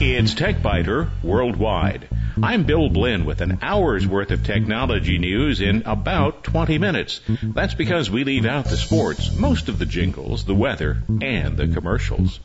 It's TechByter Worldwide. I'm Bill Blinn with an hour's worth of technology news in about 20 minutes. That's because we leave out the sports, most of the jingles, the weather, and the commercials.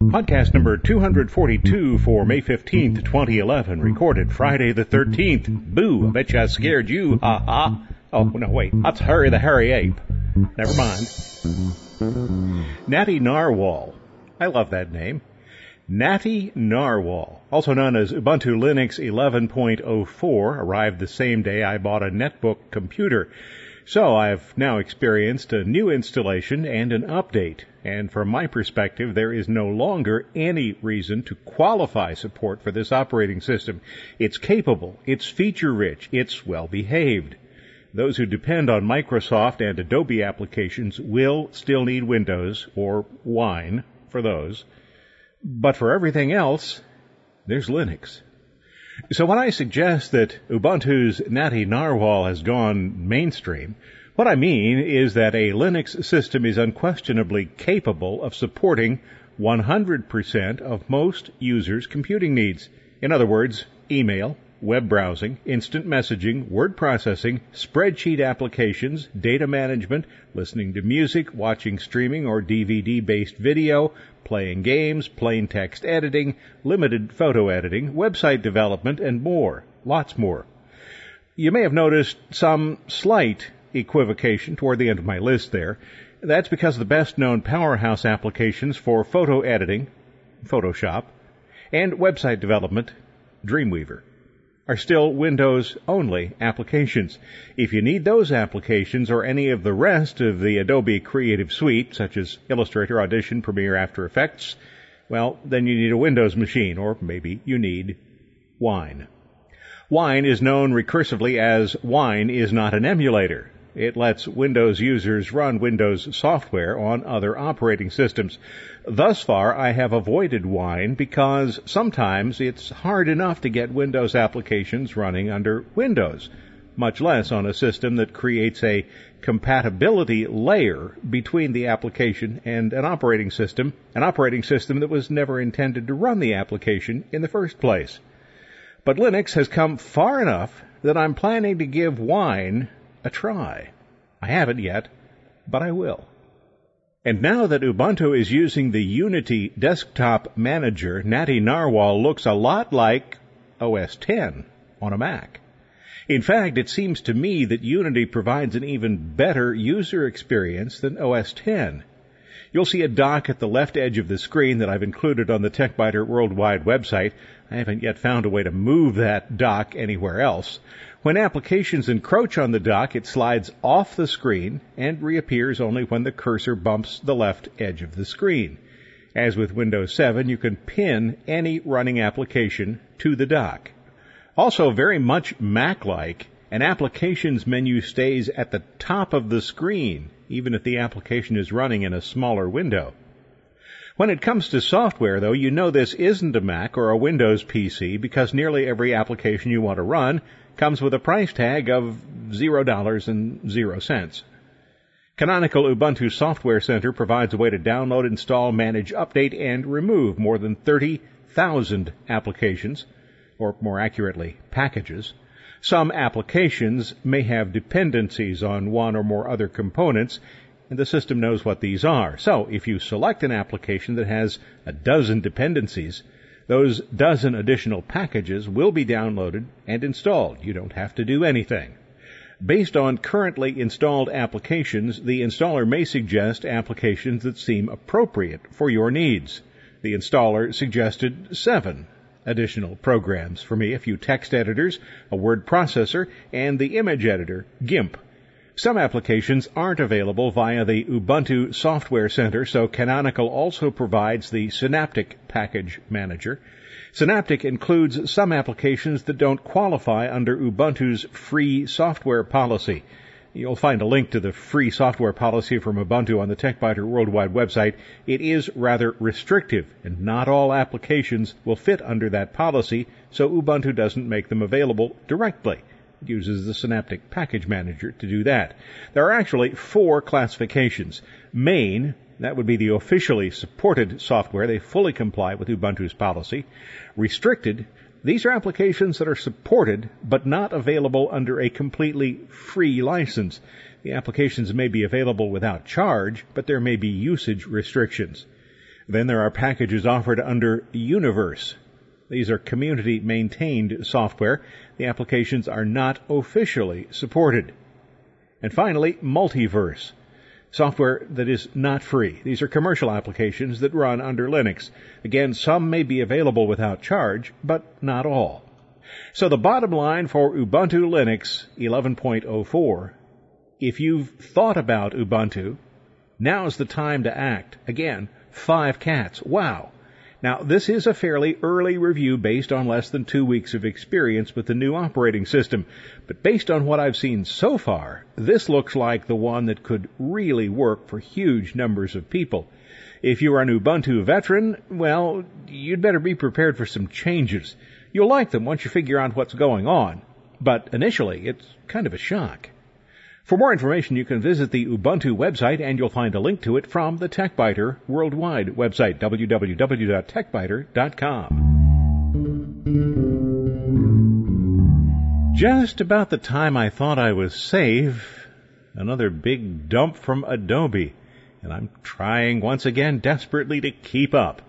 Podcast number 242 for May 15th, 2011, recorded Friday the 13th. Boo, I bet you I scared you, ha ha. Oh, no, wait, that's Harry the Hairy Ape. Never mind. Natty Narwhal. I love that name. Natty Narwhal, also known as Ubuntu Linux 11.04, arrived the same day I bought a netbook computer. So I've now experienced a new installation and an update, and from my perspective, there is no longer any reason to qualify support for this operating system. It's capable, it's feature rich, it's well behaved. Those who depend on Microsoft and Adobe applications will still need Windows or Wine for those. But for everything else, there's Linux. So when I suggest that Ubuntu's Natty Narwhal has gone mainstream, what I mean is that a Linux system is unquestionably capable of supporting 100% of most users' computing needs. In other words, email, web browsing, instant messaging, word processing, spreadsheet applications, data management, listening to music, watching streaming or DVD based video, playing games, plain text editing, limited photo editing, website development, and more. Lots more. You may have noticed some slight equivocation toward the end of my list there. That's because the best known powerhouse applications for photo editing, Photoshop, and website development, Dreamweaver are still Windows only applications. If you need those applications or any of the rest of the Adobe Creative Suite, such as Illustrator, Audition, Premiere, After Effects, well, then you need a Windows machine, or maybe you need Wine. Wine is known recursively as Wine is not an emulator. It lets Windows users run Windows software on other operating systems. Thus far, I have avoided Wine because sometimes it's hard enough to get Windows applications running under Windows, much less on a system that creates a compatibility layer between the application and an operating system, an operating system that was never intended to run the application in the first place. But Linux has come far enough that I'm planning to give Wine a try. I haven't yet, but I will. And now that Ubuntu is using the Unity desktop manager, Natty Narwhal looks a lot like OS 10 on a Mac. In fact, it seems to me that Unity provides an even better user experience than OS 10. You'll see a dock at the left edge of the screen that I've included on the TechByter Worldwide website. I haven't yet found a way to move that dock anywhere else. When applications encroach on the dock, it slides off the screen and reappears only when the cursor bumps the left edge of the screen. As with Windows 7, you can pin any running application to the dock. Also very much Mac-like, an applications menu stays at the top of the screen, even if the application is running in a smaller window. When it comes to software, though, you know this isn't a Mac or a Windows PC because nearly every application you want to run comes with a price tag of $0 and 0 cents. Canonical Ubuntu Software Center provides a way to download, install, manage, update, and remove more than 30,000 applications, or more accurately, packages. Some applications may have dependencies on one or more other components, and the system knows what these are. So, if you select an application that has a dozen dependencies, those dozen additional packages will be downloaded and installed. You don't have to do anything. Based on currently installed applications, the installer may suggest applications that seem appropriate for your needs. The installer suggested seven additional programs for me, a few text editors, a word processor, and the image editor, GIMP. Some applications aren't available via the Ubuntu Software Center, so Canonical also provides the Synaptic Package Manager. Synaptic includes some applications that don't qualify under Ubuntu's free software policy. You'll find a link to the free software policy from Ubuntu on the TechByter Worldwide website. It is rather restrictive, and not all applications will fit under that policy, so Ubuntu doesn't make them available directly uses the Synaptic Package Manager to do that. There are actually four classifications. Main, That would be the officially supported software. They fully comply with Ubuntu's policy. Restricted, these are applications that are supported but not available under a completely free license. The applications may be available without charge, but there may be usage restrictions. Then there are packages offered under Universe. These are community maintained software. The applications are not officially supported. And finally, Multiverse. Software that is not free. These are commercial applications that run under Linux. Again, some may be available without charge, but not all. So the bottom line for Ubuntu Linux 11.04, if you've thought about Ubuntu, now's the time to act. Again, five cats. Wow. Now, this is a fairly early review based on less than two weeks of experience with the new operating system, but based on what I've seen so far, this looks like the one that could really work for huge numbers of people. If you're an Ubuntu veteran, well, you'd better be prepared for some changes. You'll like them once you figure out what's going on, but initially it's kind of a shock. For more information, you can visit the Ubuntu website and you'll find a link to it from the TechByter worldwide website, www.techbyter.com. Just about the time I thought I was safe, another big dump from Adobe, and I'm trying once again desperately to keep up.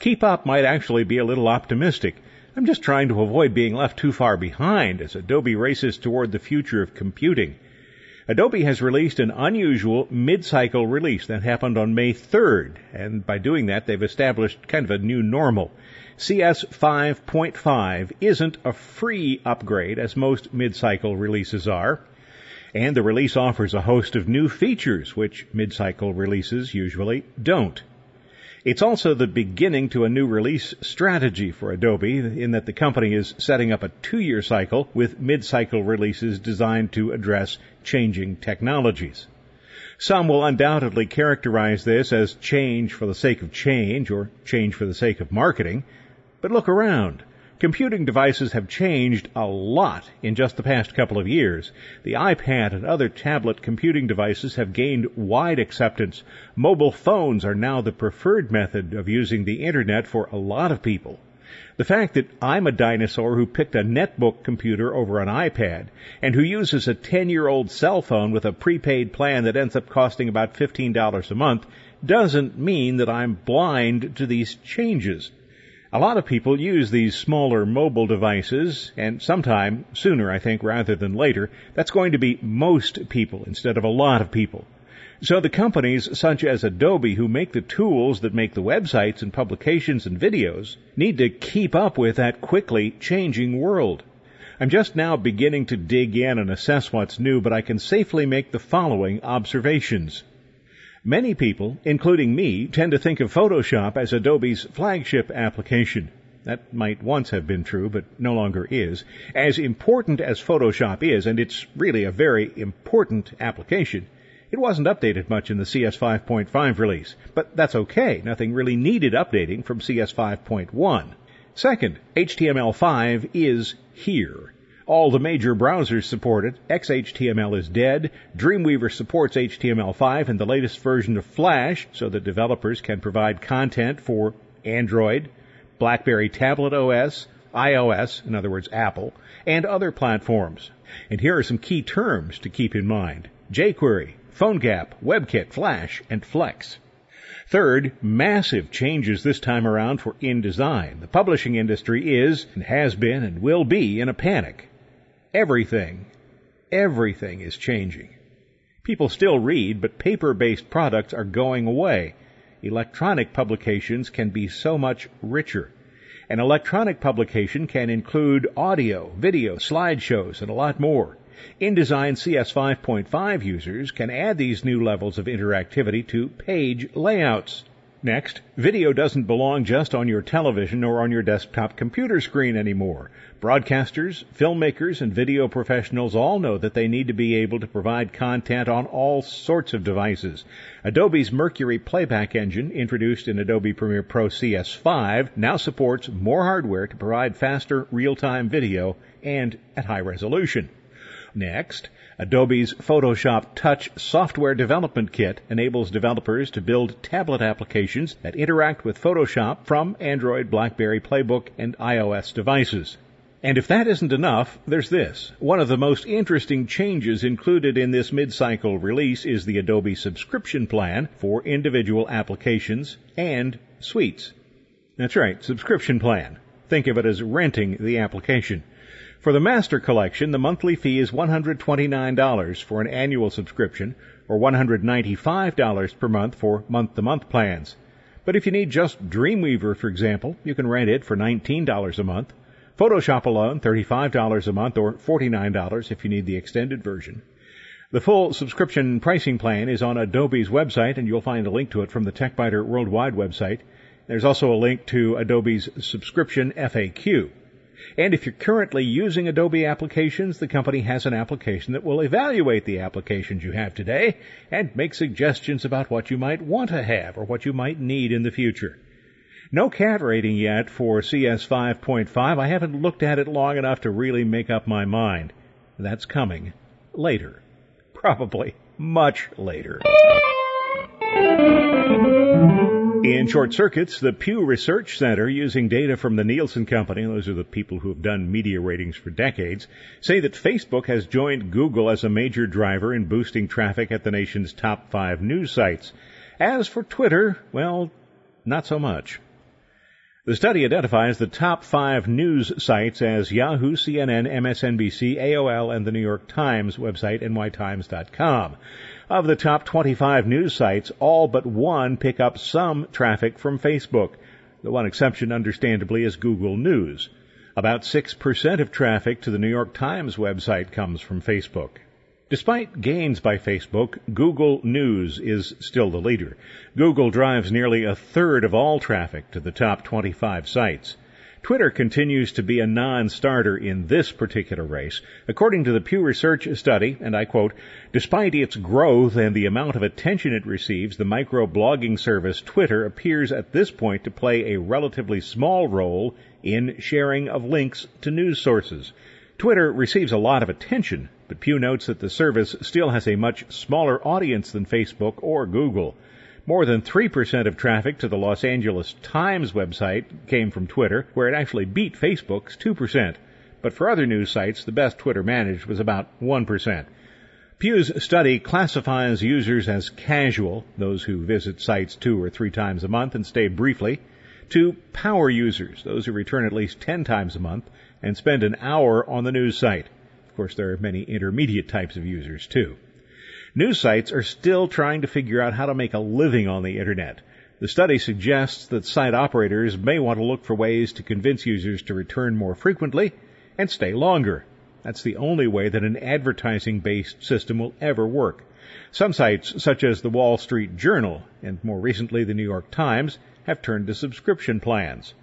Keep up might actually be a little optimistic. I'm just trying to avoid being left too far behind as Adobe races toward the future of computing. Adobe has released an unusual mid-cycle release that happened on May 3rd, and by doing that, they've established kind of a new normal. CS 5.5 isn't a free upgrade as most mid-cycle releases are, and the release offers a host of new features which mid-cycle releases usually don't. It's also the beginning to a new release strategy for Adobe in that the company is setting up a two-year cycle with mid-cycle releases designed to address changing technologies. Some will undoubtedly characterize this as change for the sake of change or change for the sake of marketing. But look around. Computing devices have changed a lot in just the past couple of years. The iPad and other tablet computing devices have gained wide acceptance. Mobile phones are now the preferred method of using the internet for a lot of people. The fact that I'm a dinosaur who picked a netbook computer over an iPad and who uses a 10 year old cell phone with a prepaid plan that ends up costing about $15 a month doesn't mean that I'm blind to these changes. A lot of people use these smaller mobile devices, and sometime sooner, I think, rather than later, that's going to be most people instead of a lot of people. So the companies such as Adobe who make the tools that make the websites and publications and videos need to keep up with that quickly changing world. I'm just now beginning to dig in and assess what's new, but I can safely make the following observations. Many people, including me, tend to think of Photoshop as Adobe's flagship application. That might once have been true, but no longer is. As important as Photoshop is, and it's really a very important application, it wasn't updated much in the CS 5.5 release. But that's okay. Nothing really needed updating from CS 5.1. Second, HTML5 is here. All the major browsers support it. XHTML is dead. Dreamweaver supports HTML5 and the latest version of Flash so that developers can provide content for Android, BlackBerry Tablet OS, iOS, in other words, Apple, and other platforms. And here are some key terms to keep in mind. jQuery, PhoneGap, WebKit, Flash, and Flex. Third, massive changes this time around for InDesign. The publishing industry is, and has been, and will be in a panic. Everything, everything is changing. People still read, but paper-based products are going away. Electronic publications can be so much richer. An electronic publication can include audio, video, slideshows, and a lot more. InDesign CS 5.5 users can add these new levels of interactivity to page layouts. Next, video doesn't belong just on your television or on your desktop computer screen anymore. Broadcasters, filmmakers, and video professionals all know that they need to be able to provide content on all sorts of devices. Adobe's Mercury playback engine, introduced in Adobe Premiere Pro CS5, now supports more hardware to provide faster real-time video and at high resolution. Next, Adobe's Photoshop Touch software development kit enables developers to build tablet applications that interact with Photoshop from Android, BlackBerry, Playbook, and iOS devices. And if that isn't enough, there's this. One of the most interesting changes included in this mid-cycle release is the Adobe subscription plan for individual applications and suites. That's right, subscription plan. Think of it as renting the application. For the Master Collection, the monthly fee is $129 for an annual subscription or $195 per month for month-to-month plans. But if you need just Dreamweaver, for example, you can rent it for $19 a month Photoshop alone, $35 a month or $49 if you need the extended version. The full subscription pricing plan is on Adobe's website, and you'll find a link to it from the TechByter Worldwide website. There's also a link to Adobe's subscription FAQ. And if you're currently using Adobe applications, the company has an application that will evaluate the applications you have today and make suggestions about what you might want to have or what you might need in the future. No cat rating yet for CS 5.5. I haven't looked at it long enough to really make up my mind. That's coming later. Probably much later. In short circuits, the Pew Research Center, using data from the Nielsen Company, those are the people who have done media ratings for decades, say that Facebook has joined Google as a major driver in boosting traffic at the nation's top five news sites. As for Twitter, well, not so much. The study identifies the top five news sites as Yahoo, CNN, MSNBC, AOL, and the New York Times website, nytimes.com. Of the top 25 news sites, all but one pick up some traffic from Facebook. The one exception, understandably, is Google News. About 6% of traffic to the New York Times website comes from Facebook. Despite gains by Facebook, Google News is still the leader. Google drives nearly a third of all traffic to the top 25 sites. Twitter continues to be a non-starter in this particular race. According to the Pew Research study, and I quote, despite its growth and the amount of attention it receives, the microblogging service Twitter appears at this point to play a relatively small role in sharing of links to news sources. Twitter receives a lot of attention, but Pew notes that the service still has a much smaller audience than Facebook or Google. More than 3% of traffic to the Los Angeles Times website came from Twitter, where it actually beat Facebook's 2%. But for other news sites, the best Twitter managed was about 1%. Pew's study classifies users as casual, those who visit sites two or three times a month and stay briefly, to power users, those who return at least 10 times a month, and spend an hour on the news site. Course, there are many intermediate types of users too. News sites are still trying to figure out how to make a living on the internet. The study suggests that site operators may want to look for ways to convince users to return more frequently and stay longer. That's the only way that an advertising based system will ever work. Some sites, such as the Wall Street Journal and more recently the New York Times, have turned to subscription plans.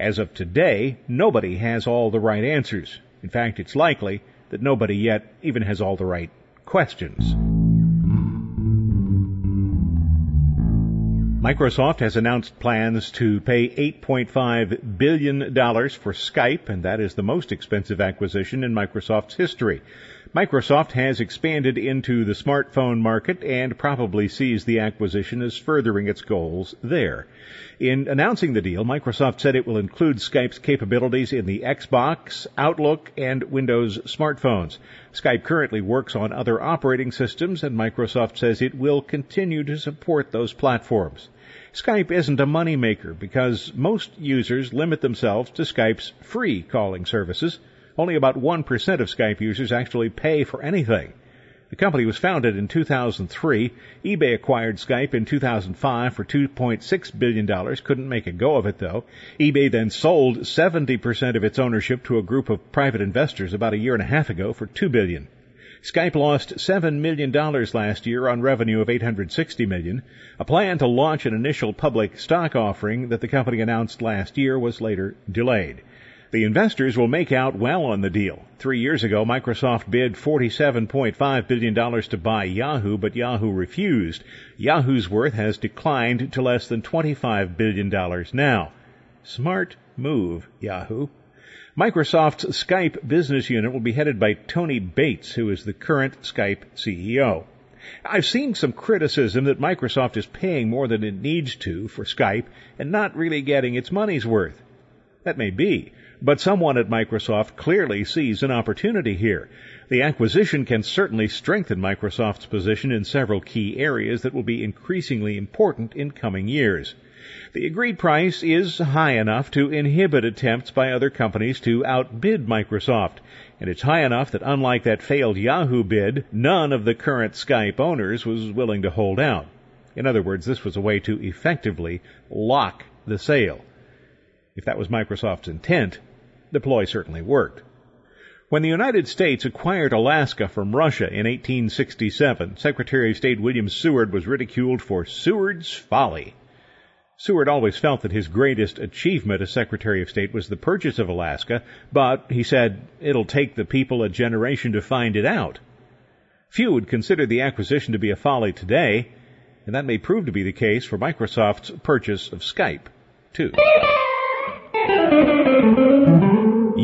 As of today, nobody has all the right answers. In fact, it's likely that nobody yet even has all the right questions. Microsoft has announced plans to pay $8.5 billion for Skype, and that is the most expensive acquisition in Microsoft's history. Microsoft has expanded into the smartphone market and probably sees the acquisition as furthering its goals there. In announcing the deal, Microsoft said it will include Skype's capabilities in the Xbox, Outlook, and Windows smartphones. Skype currently works on other operating systems, and Microsoft says it will continue to support those platforms. Skype isn't a moneymaker because most users limit themselves to Skype's free calling services. Only about 1% of Skype users actually pay for anything. The company was founded in 2003. eBay acquired Skype in 2005 for $2.6 billion. Couldn't make a go of it though. eBay then sold 70% of its ownership to a group of private investors about a year and a half ago for $2 billion. Skype lost $7 million last year on revenue of $860 million. A plan to launch an initial public stock offering that the company announced last year was later delayed. The investors will make out well on the deal. Three years ago, Microsoft bid $47.5 billion to buy Yahoo, but Yahoo refused. Yahoo's worth has declined to less than $25 billion now. Smart move, Yahoo. Microsoft's Skype business unit will be headed by Tony Bates, who is the current Skype CEO. I've seen some criticism that Microsoft is paying more than it needs to for Skype and not really getting its money's worth. That may be, but someone at Microsoft clearly sees an opportunity here. The acquisition can certainly strengthen Microsoft's position in several key areas that will be increasingly important in coming years. The agreed price is high enough to inhibit attempts by other companies to outbid Microsoft, and it's high enough that unlike that failed Yahoo bid, none of the current Skype owners was willing to hold out. In other words, this was a way to effectively lock the sale. If that was Microsoft's intent, the ploy certainly worked. When the United States acquired Alaska from Russia in 1867, Secretary of State William Seward was ridiculed for Seward's folly. Seward always felt that his greatest achievement as Secretary of State was the purchase of Alaska, but he said it'll take the people a generation to find it out. Few would consider the acquisition to be a folly today, and that may prove to be the case for Microsoft's purchase of Skype, too.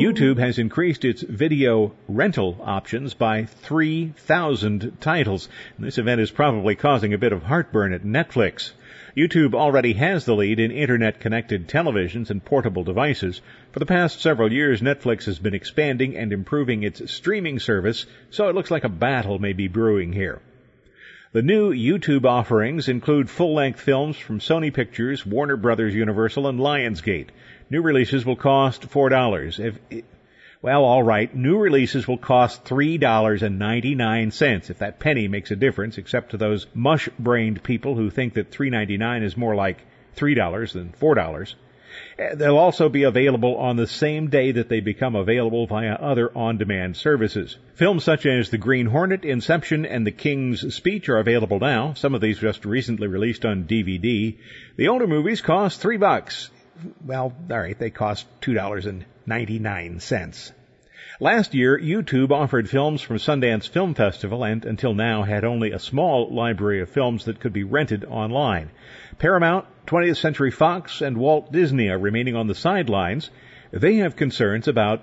YouTube has increased its video rental options by 3,000 titles. This event is probably causing a bit of heartburn at Netflix. YouTube already has the lead in internet connected televisions and portable devices. For the past several years, Netflix has been expanding and improving its streaming service, so it looks like a battle may be brewing here. The new YouTube offerings include full-length films from Sony Pictures, Warner Brothers Universal, and Lionsgate. New releases will cost $4. If, well, all right, new releases will cost $3.99 if that penny makes a difference, except to those mush-brained people who think that $3.99 is more like $3 than $4. Eh, they'll also be available on the same day that they become available via other on-demand services. Films such as The Green Hornet, Inception, and The King's Speech are available now. Some of these just recently released on DVD. The older movies cost three bucks well, alright, they cost $2.99. Last year, YouTube offered films from Sundance Film Festival and until now had only a small library of films that could be rented online. Paramount, 20th Century Fox, and Walt Disney are remaining on the sidelines. They have concerns about